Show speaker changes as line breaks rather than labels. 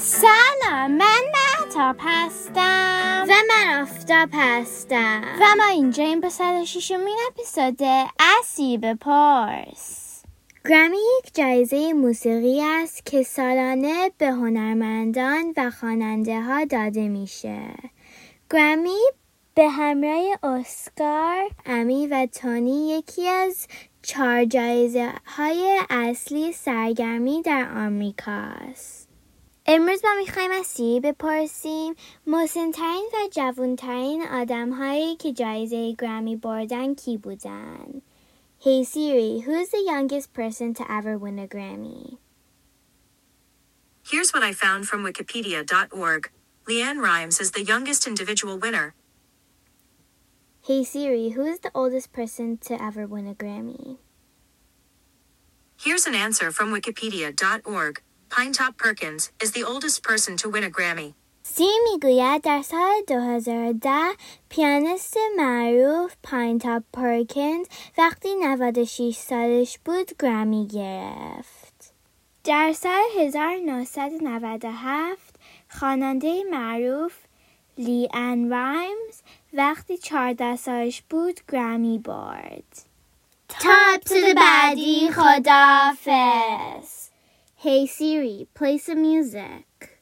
سلام من محتاب هستم.
و من آفتاب هستم.
و ما اینجا این به صد شیشمین اپیزود اسیب پارس.
گرمی یک جایزه موسیقی است که سالانه به هنرمندان و خواننده ها داده میشه. گرمی به همراه اسکار، امی و تونی یکی از چهار جایزه های اصلی سرگرمی در آمریکا است. امروز ما می‌خوایم از سی بپرسیم مسنترین و جوانترین آدم هایی که جایزه گرامی بردن کی بودن؟ Hey Siri, who's the youngest person to ever win a Grammy?
Here's what I found from Wikipedia.org. Leanne Rimes is the youngest individual winner.
Hey Siri, who is the oldest person to ever win a Grammy?
Here's an answer from Wikipedia.org. Pinetop Perkins is the oldest person to win a Grammy.
سی می‌گوید در سال 2010 پیانیست معروف پاینتاپ پرکینز وقتی 96 سالش بود گرامی گرفت. در سال 1997 خواننده معروف لی ان رایمز وقتی 14 سالش بود گرامی برد.
تا اپیزود بعدی خداحافظ
Hey Siri, play some music.